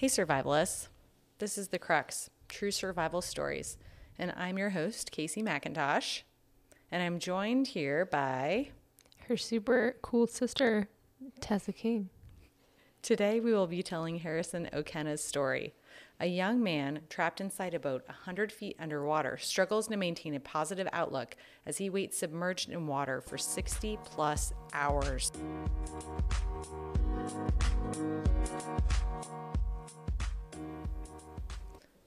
Hey, survivalists. This is The Crux True Survival Stories. And I'm your host, Kaycee McIntosh. And I'm joined here by. Her super cool sister, Tessa King. Today, we will be telling Harrison Okene's story. A young man trapped inside a boat 100 feet underwater struggles to maintain a positive outlook as he waits submerged in water for 60 plus hours.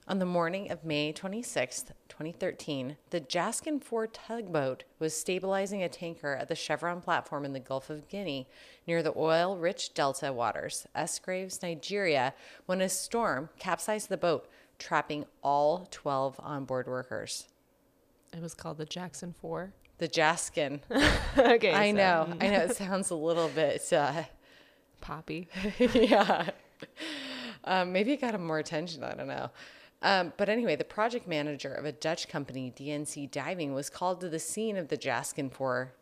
On the morning of May 26, 2013, the Jascon 4 tugboat was stabilizing a tanker at the Chevron platform in the Gulf of Guinea near the oil rich delta waters, Escravos, Nigeria, when a storm capsized the boat, trapping all 12 onboard workers. It was called the Jackson Four. The Jascon. okay, I so, know. I know it sounds a little bit, uh, Poppy. yeah. Um, maybe it got him more attention. I don't know. Um, but anyway, the project manager of a Dutch company, DNC Diving, was called to the scene of the Jascon 4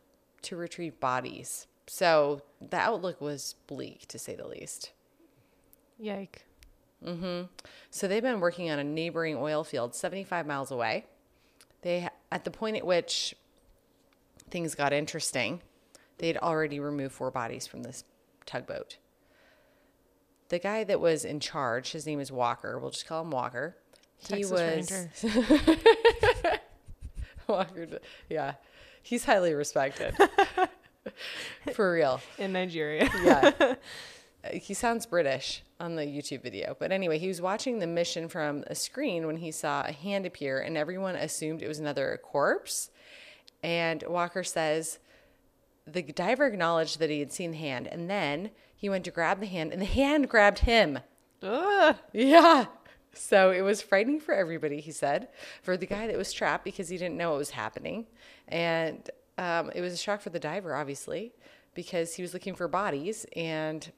to retrieve bodies. So the outlook was bleak, to say the least. Yike. So they've been working on a neighboring oil field 75 miles away. They, at the point at which things got interesting, they'd already removed four bodies from this tugboat. The guy that was in charge, his name is Walker. We'll just call him Walker. He was Ranger. Walker. Yeah, he's highly respected. For real. in Nigeria. yeah. Uh, He sounds British on the YouTube video. But anyway, he was watching the mission from a screen when he saw a hand appear, and everyone assumed it was another corpse. And Walker says the diver acknowledged that he had seen the hand, and then he went to grab the hand, and the hand grabbed him. Ugh. Yeah. So it was frightening for everybody, he said, for the guy that was trapped because he didn't know what was happening. And um, it was a shock for the diver, obviously, because he was looking for bodies and,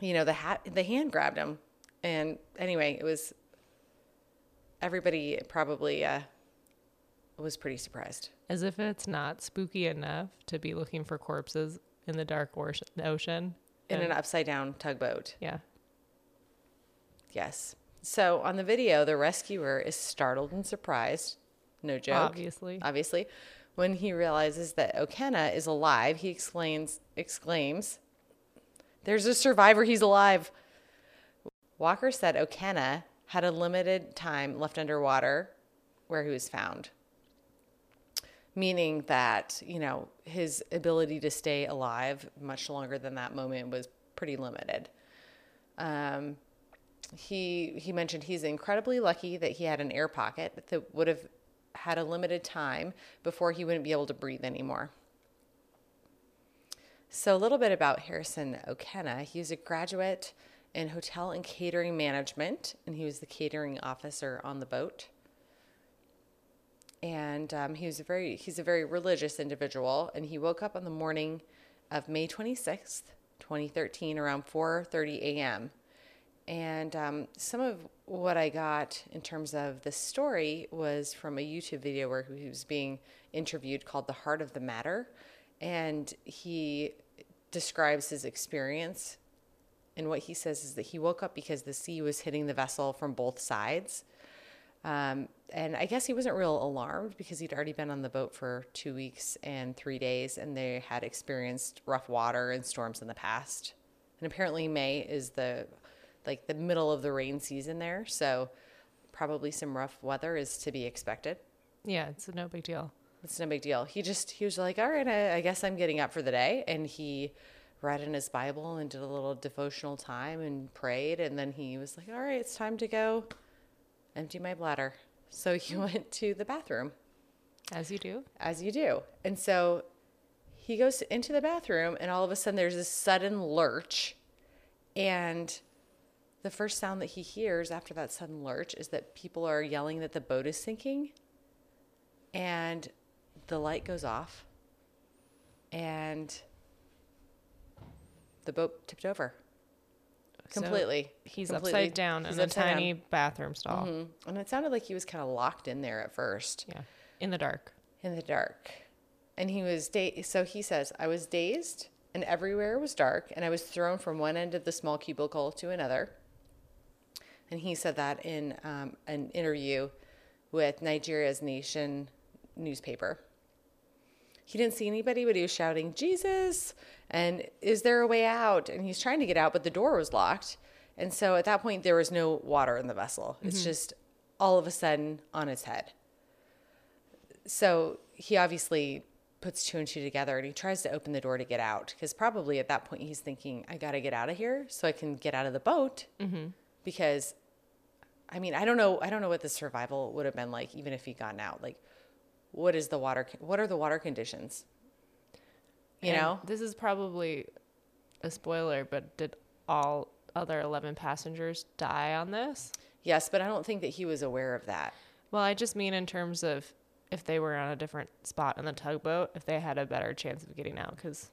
you know, the, hat, the hand grabbed him. And anyway, it was, everybody probably uh, was pretty surprised. As if it's not spooky enough to be looking for corpses in the dark or- ocean. In an upside down tugboat. yeah. Yes. So on the video, the rescuer is startled and surprised. No joke. Obviously. Obviously. When he realizes that Okene is alive, he exclaims, exclaims, There's a survivor, he's alive. Walker said Okene had a limited time left underwater where he was found. Meaning that, you know, his ability to stay alive much longer than that moment was pretty limited. Um, he he mentioned he's incredibly lucky that he had an air pocket that would have had a limited time before he wouldn't be able to breathe anymore. So a little bit about Harrison Okene. He was a graduate in hotel and catering management, and he was the catering officer on the boat. And um, he was a very he's a very religious individual, and he woke up on the morning of May twenty sixth, twenty thirteen, around four thirty a.m. And um, some of what I got in terms of the story was from a YouTube video where he was being interviewed called The Heart of the Matter. And he describes his experience. And what he says is that he woke up because the sea was hitting the vessel from both sides. Um, and I guess he wasn't real alarmed because he'd already been on the boat for two weeks and three days, and they had experienced rough water and storms in the past. And apparently, May is the like the middle of the rain season there, so probably some rough weather is to be expected. Yeah, it's no big deal. It's no big deal. He just he was like, all right, I, I guess I'm getting up for the day, and he read in his Bible and did a little devotional time and prayed, and then he was like, all right, it's time to go empty my bladder. So he went to the bathroom, As you do. as you do, and so he goes into the bathroom, and all of a sudden there's this sudden lurch, and the first sound that he hears after that sudden lurch is that people are yelling that the boat is sinking and the light goes off and the boat tipped over So completely he's Completely. upside down He's in a upside down. tiny bathroom stall. Mhm. and it sounded like he was kind of locked in there at first Yeah. In the dark. in the dark and he was da- so he says i was dazed and everywhere was dark and i was thrown from one end of the small cubicle to another And he said that in um, an interview with Nigeria's Nation newspaper. He didn't see anybody, but he was shouting, Jesus! And is there a way out? And he's trying to get out, but the door was locked. And so at that point, there was no water in the vessel. It's just all of a sudden on its head. So he obviously puts two and two together and he tries to open the door to get out because probably at that point he's thinking, I got to get out of here so I can get out of the boat. Because I mean, I don't know. I don't know what the survival would have been like, even if he'd gotten out. Like, what is the water? What are the water conditions? You And know, this is probably a spoiler, but did all other 11 passengers die on this? yes, but I don't think that he was aware of that. Well, I just mean in terms of if they were on a different spot in the tugboat, if they had a better chance of getting out. Because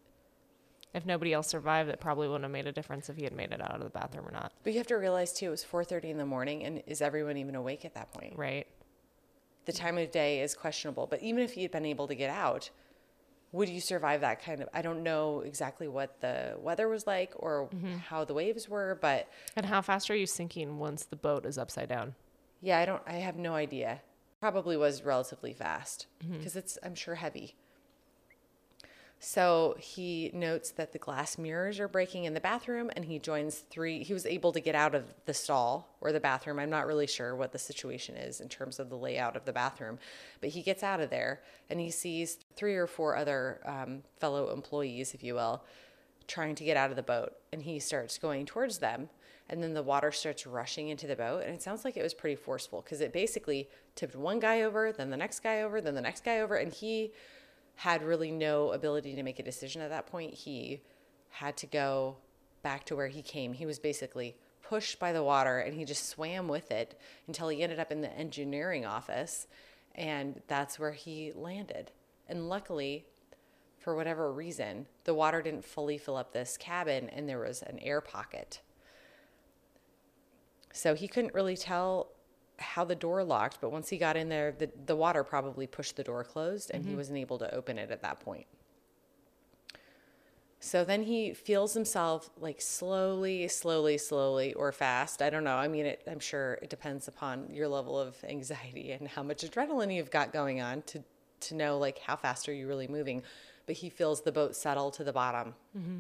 if nobody else survived, it probably wouldn't have made a difference if he had made it out of the bathroom or not. But you have to realize too, it was four thirty in the morning, and is everyone even awake at that point? Right. The time of day is questionable. But even if he had been able to get out, would you survive that kind of? I don't know exactly what the weather was like or mm-hmm. how the waves were, but And how fast are you sinking once the boat is upside down? Yeah, I don't. I have no idea. Probably was relatively fast mm-hmm. because it's. I'm sure heavy. So he notes that the glass mirrors are breaking in the bathroom, and he joins three. He was able to get out of the stall or the bathroom. I'm not really sure what the situation is in terms of the layout of the bathroom, but he gets out of there and he sees three or four other um, fellow employees, if you will, trying to get out of the boat and he starts going towards them and then the water starts rushing into the boat and it sounds like it was pretty forceful because it basically tipped one guy over then the next guy over then the next guy over and he had really no ability to make a decision at that point. He had to go back to where he came. He was basically pushed by the water and he just swam with it until he ended up in the engineering office and that's where he landed. And luckily for whatever reason, the water didn't fully fill up this cabin and there was an air pocket. So he couldn't really tell how the door locked, but once he got in there, the, the water probably pushed the door closed and he mm-hmm. wasn't able to open it at that point. So then he feels himself like slowly, slowly, slowly, or fast. I don't know. I mean, it, I'm sure it depends upon your level of anxiety and how much adrenaline you've got going on to to know like how fast are you really moving. But he feels the boat settle to the bottom. Mm-hmm.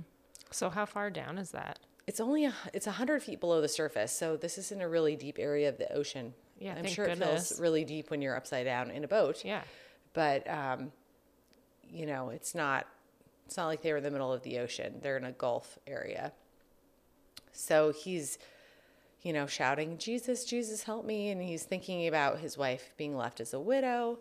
So how far down is that? It's only a, it's hundred feet below the surface, so this is in a really deep area of the ocean. Yeah, I'm sure it feels really deep when you're upside down in a boat. Yeah. but um, you know, it's not it's not like they were in the middle of the ocean. They're in a Gulf area. So he's, you know, shouting, "Jesus, Jesus, help me!" And he's thinking about his wife being left as a widow,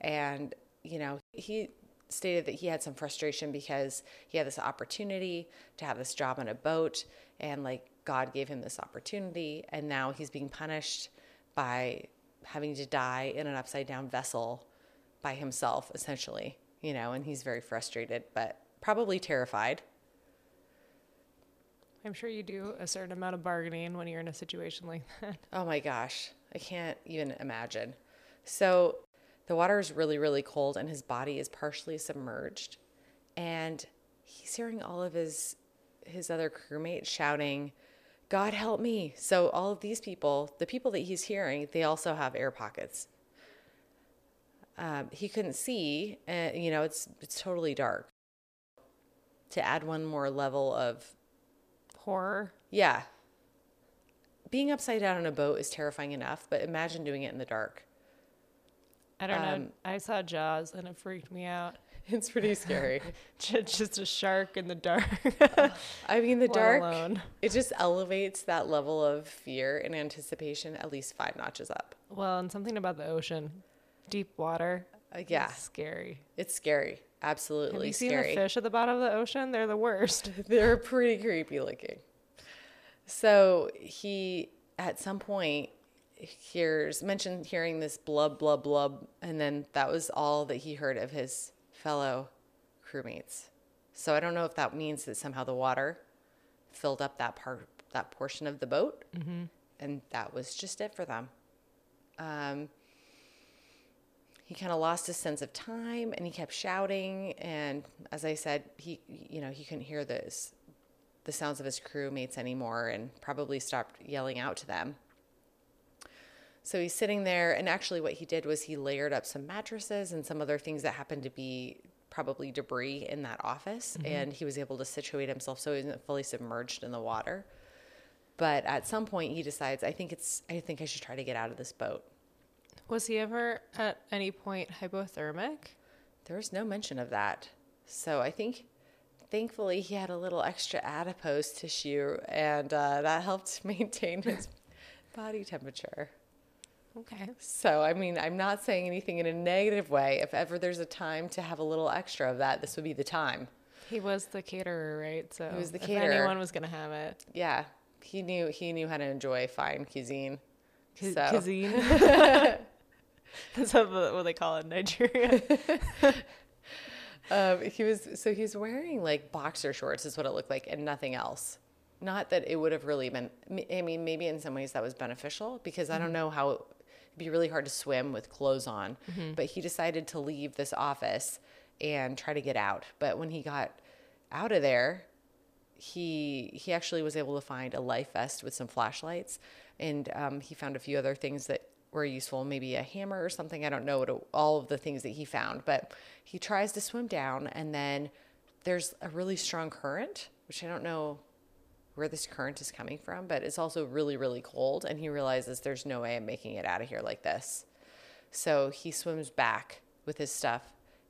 and you know, he stated that he had some frustration because he had this opportunity to have this job on a boat, and like God gave him this opportunity, and now he's being punished by having to die in an upside down vessel by himself, essentially, you know, and he's very frustrated, but probably terrified. I'm sure you do a certain amount of bargaining when you're in a situation like that. Oh my gosh, I can't even imagine. So the water is really, really cold, and his body is partially submerged, and he's hearing all of his his other crewmates shouting, "God help me!" So all of these people, the people that he's hearing, they also have air pockets. Um, he couldn't see, and you know it's it's totally dark. To add one more level of Horror. yeah. Being upside down on a boat is terrifying enough, but imagine doing it in the dark. I don't know. Um, I saw Jaws and it freaked me out. It's pretty scary. Just a shark in the dark. I mean, the dark, alone- it just elevates that level of fear and anticipation at least five notches up. Well, and something about the ocean, deep water. Uh, yeah, is scary. it's scary. Absolutely Have you seen the fish at the bottom of the ocean? They're the worst. They're pretty creepy looking. So he, at some point, hears mentioned hearing this blub blub blub, and then that was all that he heard of his fellow crewmates. So I don't know if that means that somehow the water filled up that part, that portion of the boat, and that was just it for them. Um, he kind of lost his sense of time and he kept shouting and as i said he you know he couldn't hear this the sounds of his crewmates anymore and probably stopped yelling out to them So he's sitting there, and actually, what he did was he layered up some mattresses and some other things that happened to be probably debris in that office, and he was able to situate himself so he wasn't fully submerged in the water. But at some point, he decides, I think it's, I think I should try to get out of this boat. Was he ever at any point hypothermic? There was no mention of that. So I think, thankfully, he had a little extra adipose tissue, and uh, that helped maintain his body temperature. Okay. So, I mean, I'm not saying anything in a negative way. If ever there's a time to have a little extra of that, this would be the time. He was the caterer, right? So He was the caterer. anyone was gonna have it, Yeah, he knew he knew how to enjoy fine cuisine. Cu- So- cuisine. That's what, what they call it in Nigeria. Um, he was so he was wearing like boxer shorts is what it looked like, and nothing else. Not that it would have really been. I mean, maybe in some ways that was beneficial because I don't know how it'd be really hard to swim with clothes on. But he decided to leave this office and try to get out. But when he got out of there, he he actually was able to find a life vest with some flashlights, and um, he found a few other things that were useful, maybe a hammer or something. I don't know what it- all of the things that he found, but he tries to swim down, and then there's a really strong current, which I don't know where this current is coming from, but it's also really really cold, and he realizes there's no way I'm making it out of here like this. So he swims back with his stuff,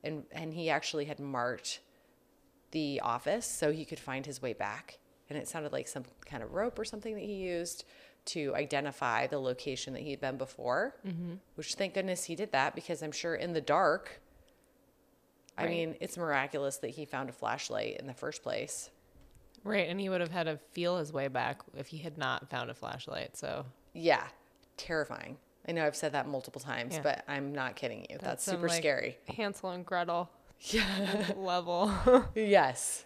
and and he actually had marked the office so he could find his way back. And it sounded like some kind of rope or something that he used to identify the location that he had been before. Mm-hmm. Which thank goodness he did that because I'm sure in the dark. I mean, it's miraculous that he found a flashlight in the first place. Right, and he would have had to feel his way back if he had not found a flashlight. So Yeah, terrifying. I know I've said that multiple times, Yeah. but I'm not kidding you. That's, some, super like, scary. Hansel and Gretel Yeah. level. Yes.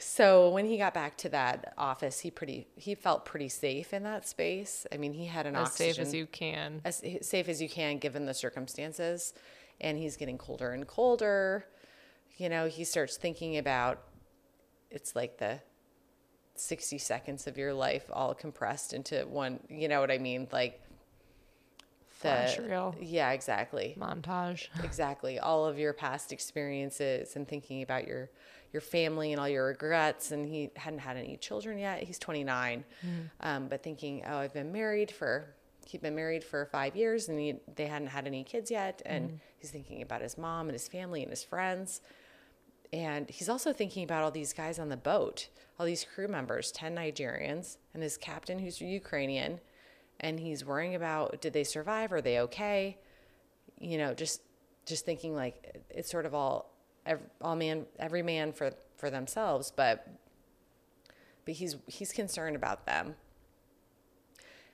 So when he got back to that office, he pretty he felt pretty safe in that space. I mean, he had an office. as oxygen safe as you can. as safe as you can given the circumstances, and he's getting colder and colder. You know, he starts thinking about it's like the 60 seconds of your life all compressed into one, you know what I mean? Like the Flash reel. Yeah, exactly. Montage. exactly. All of your past experiences and thinking about your your family and all your regrets and he hadn't had any children yet. He's 29 um, but thinking oh i've been married for he'd been married for five years and he, they hadn't had any kids yet. And he's thinking about his mom and his family and his friends and he's also thinking about all these guys on the boat all these crew members 10 nigerians and his captain who's ukrainian and he's worrying about did they survive? Are they okay? You know just just thinking like it's sort of all ev- all man every man for for themselves but but he's he's concerned about them.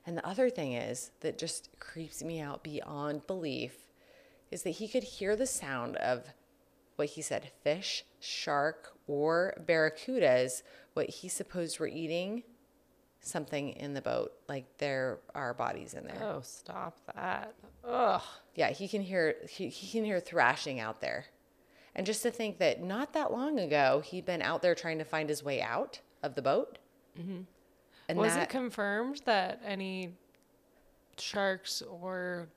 And the other thing is that just creeps me out beyond belief is that he could hear the sound of what he said fish shark or barracudas what he supposed were eating something in the boat like there are bodies in there Oh, stop that. Ugh. yeah, he can hear he, he can hear thrashing out there. And just to think that not that long ago he'd been out there trying to find his way out of the boat. Mm-hmm. And Was that, it confirmed that any sharks or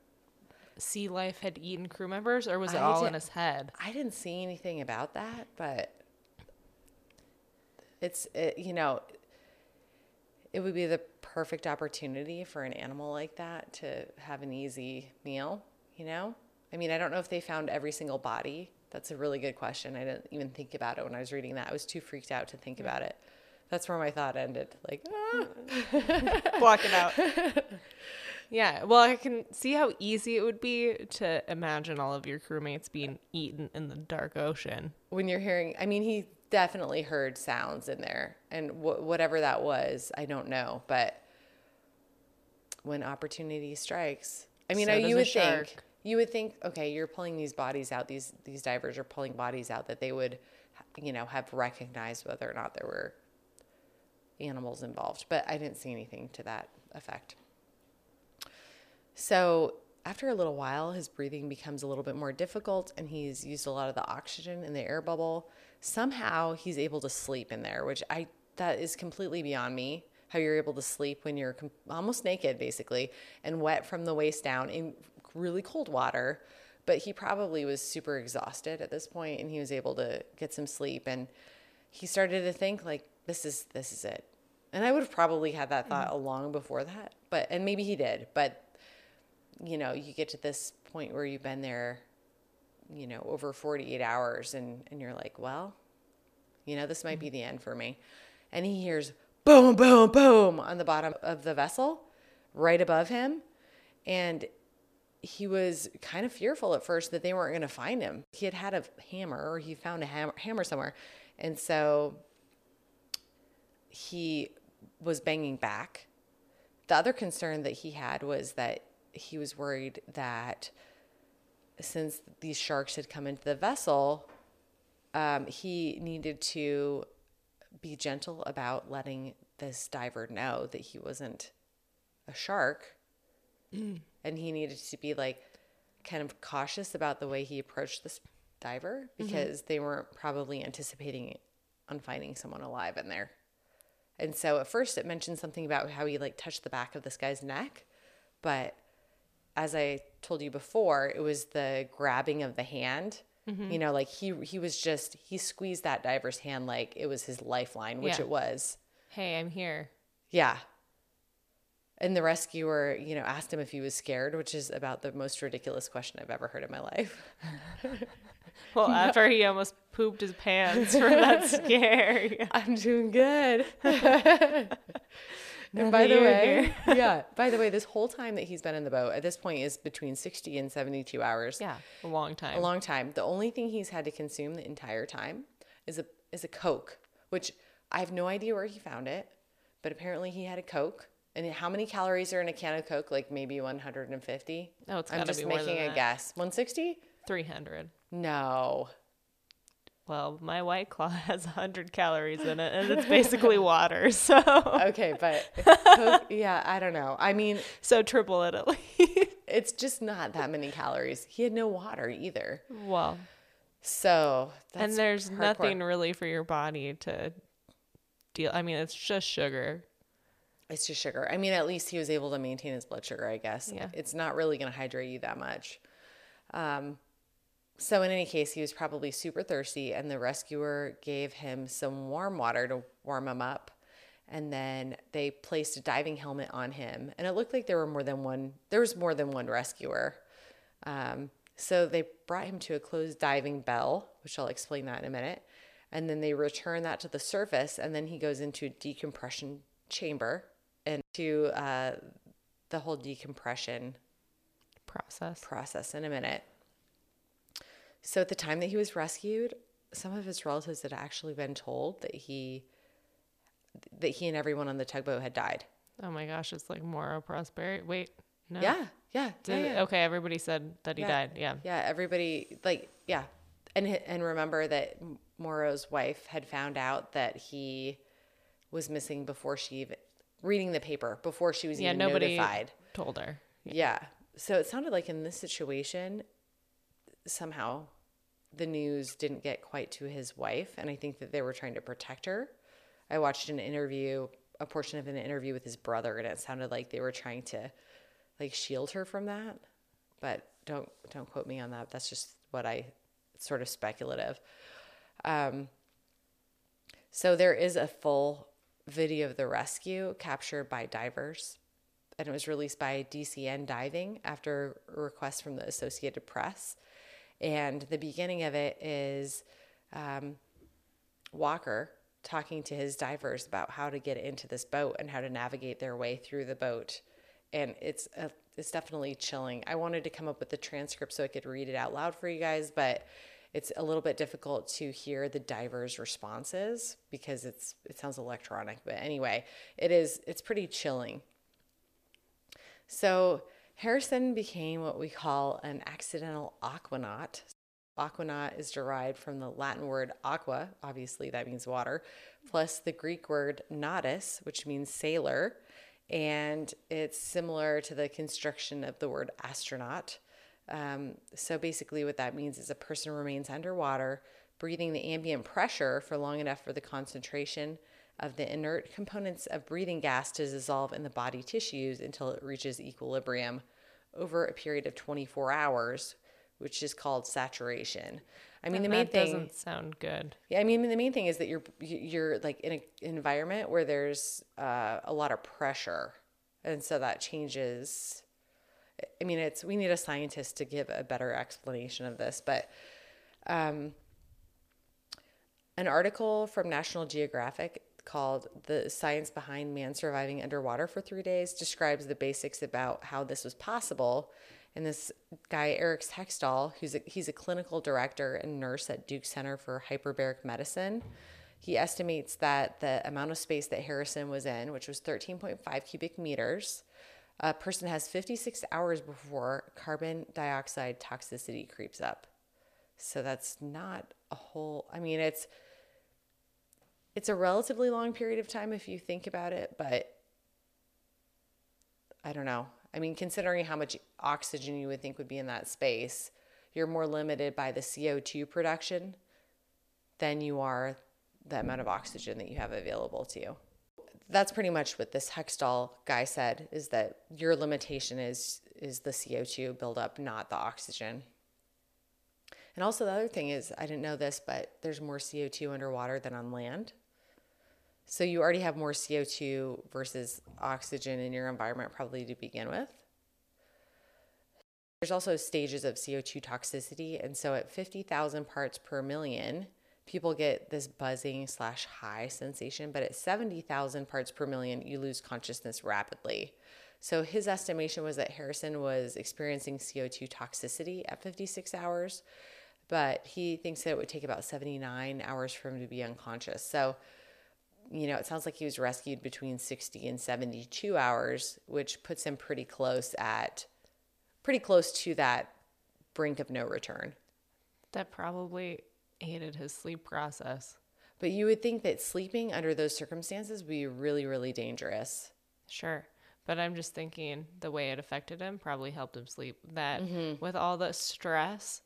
sea life had eaten crew members, or was it I all in his head? I didn't see anything about that, but it's it, you know it would be the perfect opportunity for an animal like that to have an easy meal, you know? I mean, I don't know if they found every single body. That's a really good question. I didn't even think about it when I was reading that. I was too freaked out to think about it. That's where my thought ended. Like, ah. Block it out. yeah. Well, I can see how easy it would be to imagine all of your crewmates being eaten in the dark ocean. when you're hearing i mean he definitely heard sounds in there and wh- whatever that was i don't know but when opportunity strikes i mean So I- you would think you would think okay you're pulling these bodies out these these divers are pulling bodies out that they would you know have recognized whether or not there were animals involved but i didn't see anything to that effect so after a little while, his breathing becomes a little bit more difficult, and he's used a lot of the oxygen in the air bubble. Somehow, he's able to sleep in there, which I that is completely beyond me. how you're able to sleep when you're com- almost naked, basically, and wet from the waist down in really cold water. But he probably was super exhausted at this point, and he was able to get some sleep. And he started to think like, "This is this is it." And I would have probably had that thought mm. a long before that, but and maybe he did. But you know, you get to this point where you've been there, you know, over 48 hours, and and you're like, well, you know, this might be mm-hmm. the end for me. And he hears boom, boom, boom on the bottom of the vessel, right above him, and he was kind of fearful at first that they weren't going to find him. He had had a hammer, or he found a hammer, hammer somewhere, and so he was banging back. The other concern that he had was that he was worried that since these sharks had come into the vessel, um, he needed to be gentle about letting this diver know that he wasn't a shark. And he needed to be like kind of cautious about the way he approached this diver because they weren't probably anticipating on finding someone alive in there. And so at first it mentioned something about how he like touched the back of this guy's neck, but as I told you before, it was the grabbing of the hand. Mm-hmm. You know, like he he was just he squeezed that diver's hand like it was his lifeline, which Yeah. it was. Hey, I'm here. Yeah. And the rescuer, you know, asked him if he was scared, which is about the most ridiculous question I've ever heard in my life. Well, after he almost pooped his pants from that scare. I'm doing good. and by the way, yeah, by the way, this whole time that he's been in the boat at this point is between 60 and 72 hours. Yeah, a long time. A long time. The only thing he's had to consume the entire time is a is a Coke, which I have no idea where he found it, but apparently he had a Coke. And how many calories are in a can of Coke? Like maybe 150. Oh, it's I'm just making a guess. 160? 300. No. Well, my White Claw has 100 calories in it, and it's basically water. So, Okay, but Coke, yeah, I don't know. I mean, so triple it at least. it's just not that many calories. He had no water either. well, So that's and there's hardcore. nothing really for your body to deal. I mean, it's just sugar. It's just sugar. I mean, at least he was able to maintain his blood sugar, I guess. Yeah. It's not really going to hydrate you that much. Um, so, in any case, he was probably super thirsty, and the rescuer gave him some warm water to warm him up. And then they placed a diving helmet on him, and it looked like there were more than one. There was more than one rescuer. Um, so they brought him to a closed diving bell, which I'll explain that in a minute. And then they return that to the surface, and then he goes into a decompression chamber and to uh, the whole decompression Process. process in a minute. So at the time that he was rescued, some of his relatives had actually been told that he that he and everyone on the tugboat had died. Oh my gosh, it's like Mauro Prosperi. Wait, no. Yeah, yeah, Did- yeah, yeah. Okay, everybody said that he Yeah. died. Yeah. Yeah, everybody like yeah, and and remember that Mauro's wife had found out that he was missing before she even reading the paper before she was Yeah, even nobody notified. told her. Yeah. So it sounded like in this situation, somehow the news didn't get quite to his wife. And I think that they were trying to protect her. I watched an interview, a portion of an interview with his brother, and it sounded like they were trying to like shield her from that. But don't don't quote me on that. That's just what I sort of speculative. Um, so there is a full video of the rescue captured by divers and it was released by DCN Diving after a request from the Associated Press. And the beginning of it is um, Walker talking to his divers about how to get into this boat and how to navigate their way through the boat. And it's a, it's definitely chilling. I wanted to come up with the transcript so I could read it out loud for you guys, but it's a little bit difficult to hear the divers' responses because it's it sounds electronic. But anyway, it is it's pretty chilling. So Harrison became what we call an accidental aquanaut. Aquanaut is derived from the Latin word aqua, obviously that means water, plus the Greek word nautis, which means sailor. And it's similar to the construction of the word astronaut. Um, so basically, what that means is a person remains underwater, breathing the ambient pressure for long enough for the concentration of the inert components of breathing gas to dissolve in the body tissues until it reaches equilibrium over a period of 24 hours, which is called saturation. I mean, the main that thing. doesn't sound good. Yeah, I mean, the main thing is that you're you're like in an environment where there's uh, a lot of pressure, and so that changes. I mean, it's we need a scientist to give a better explanation of this, but um, an article from National Geographic called "The Science Behind Man Surviving Underwater for Three Days" describes the basics about how this was possible and this guy, Eric Hexdall, who's a, he's a clinical director and nurse at Duke Center for Hyperbaric Medicine. He estimates that the amount of space that Harrison was in, which was 13.5 cubic meters, a person has 56 hours before carbon dioxide toxicity creeps up. So that's not a whole, I mean, it's, it's a relatively long period of time if you think about it, but I don't know. I mean, considering how much oxygen you would think would be in that space, you're more limited by the CO2 production than you are the amount of oxygen that you have available to you. That's pretty much what this Hexdall guy said is that your limitation is is the CO2 buildup, not the oxygen. And also the other thing is, I didn't know this, but there's more CO2 underwater than on land. So you already have more CO2 versus oxygen in your environment probably to begin with. There's also stages of CO2 toxicity. And so at 50,000 parts per million, people get this buzzing slash high sensation. But at 70,000 parts per million, you lose consciousness rapidly. So his estimation was that Harrison was experiencing CO2 toxicity at 56 hours, but he thinks that it would take about 79 hours for him to be unconscious. So you know, it sounds like he was rescued between 60 and 72 hours, which puts him pretty close at pretty close to that brink of no return. That probably aided his sleep process. But you would think that sleeping under those circumstances would be really, really dangerous. Sure. But I'm just thinking the way it affected him probably helped him sleep. That mm-hmm. with all the stress,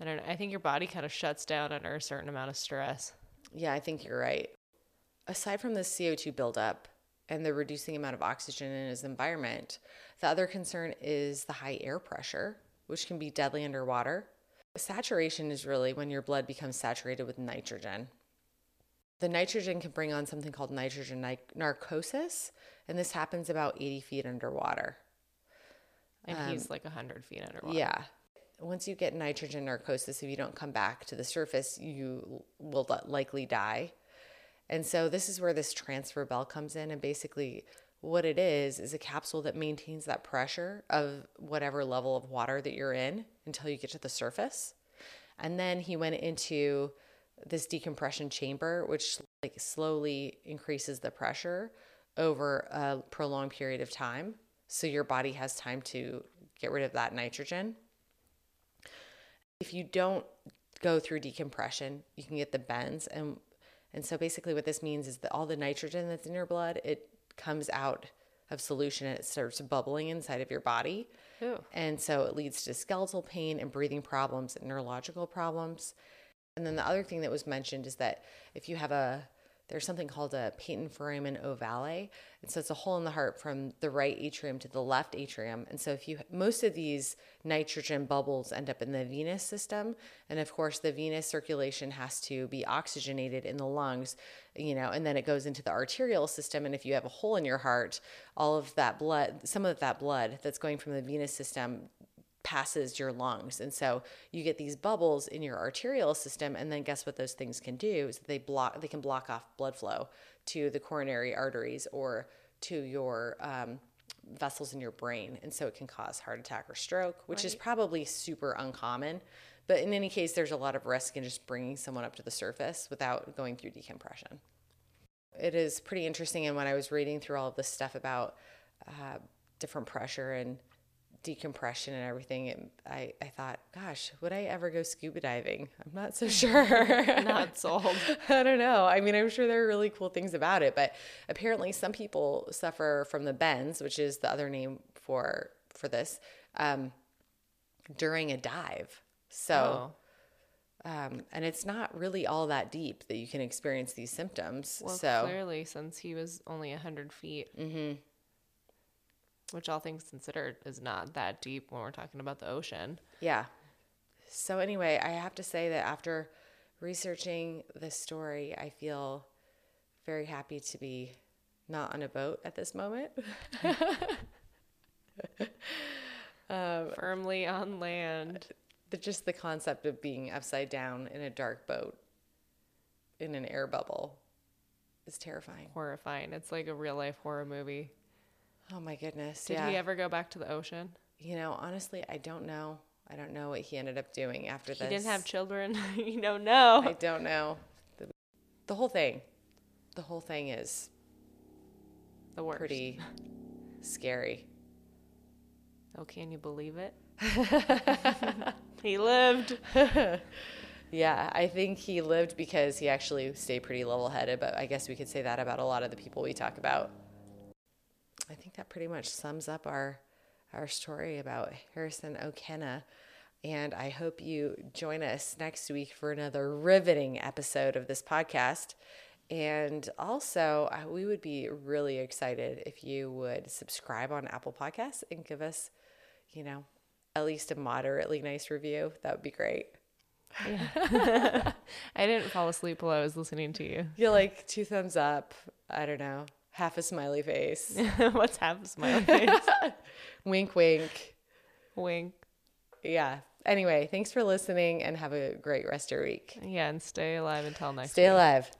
I don't know, I think your body kind of shuts down under a certain amount of stress. Yeah, I think you're right aside from the CO2 buildup and the reducing amount of oxygen in his environment, the other concern is the high air pressure, which can be deadly underwater. Saturation is really when your blood becomes saturated with nitrogen. The nitrogen can bring on something called nitrogen narcosis, and this happens about 80 feet underwater. And um, he's like 100 feet underwater. Yeah. Once you get nitrogen narcosis, if you don't come back to the surface, you will likely die. And so this is where this transfer bell comes in. And basically, what it is is a capsule that maintains that pressure of whatever level of water that you're in until you get to the surface. And then he went into this decompression chamber, which like slowly increases the pressure over a prolonged period of time. So your body has time to get rid of that nitrogen. If you don't go through decompression, you can get the bends. And and so basically what this means is that all the nitrogen that's in your blood, it comes out of solution and it starts bubbling inside of your body. Ooh. And so it leads to skeletal pain and breathing problems and neurological problems. And then the other thing that was mentioned is that if you have a there's something called a patent foramen ovale. And so it's a hole in the heart from the right atrium to the left atrium. And so if you most of these nitrogen bubbles end up in the venous system, and of course the venous circulation has to be oxygenated in the lungs, you know, and then it goes into the arterial system. And if you have a hole in your heart, all of that blood, some of that blood that's going from the venous system passes your lungs. And so you get these bubbles in your arterial system and then guess what those things can do is they block they can block off blood flow to the coronary arteries or to your um, vessels in your brain and so it can cause heart attack or stroke which right. is probably super uncommon but in any case there's a lot of risk in just bringing someone up to the surface without going through decompression it is pretty interesting and when i was reading through all of this stuff about uh, different pressure and decompression and everything, it, I, I thought, gosh, would I ever go scuba diving? I'm not so sure. not sold. I don't know. I mean, I'm sure there are really cool things about it, but apparently some people suffer from the bends, which is the other name for for this, um, during a dive. So. Oh. Um, and it's not really all that deep that you can experience these symptoms. Well, so, clearly, since he was only 100 feet, hmm which all things considered is not that deep when we're talking about the ocean. yeah. So, anyway, I have to say that after researching this story, I feel very happy to be not on a boat at this moment. Um, Firmly on land. the, just the concept of being upside down in a dark boat in an air bubble is terrifying. Horrifying. It's like a real life horror movie. Oh my goodness. Did yeah. he ever go back to the ocean? you know, honestly, I don't know. I don't know what he ended up doing after He this. didn't have children. you don't know. I don't know. The, the whole thing. The whole thing is the worst. pretty scary. Oh, can you believe it? he lived. Yeah, I think he lived because he actually stayed pretty level headed, but I guess we could say that about a lot of the people we talk about. I think that pretty much sums up our our story about Harrison Okene. And I hope you join us next week for another riveting episode of this podcast. And also, we would be really excited if you would subscribe on Apple Podcasts and give us, you know, at least a moderately nice review. That would be great. I didn't fall asleep while I was listening to you. You're like two thumbs up. I don't know. Half a smiley face. What's half a smiley face? wink, wink. Wink. Yeah. Anyway, thanks for listening and have a great rest of your week. Yeah, and stay alive until next Stay week. alive.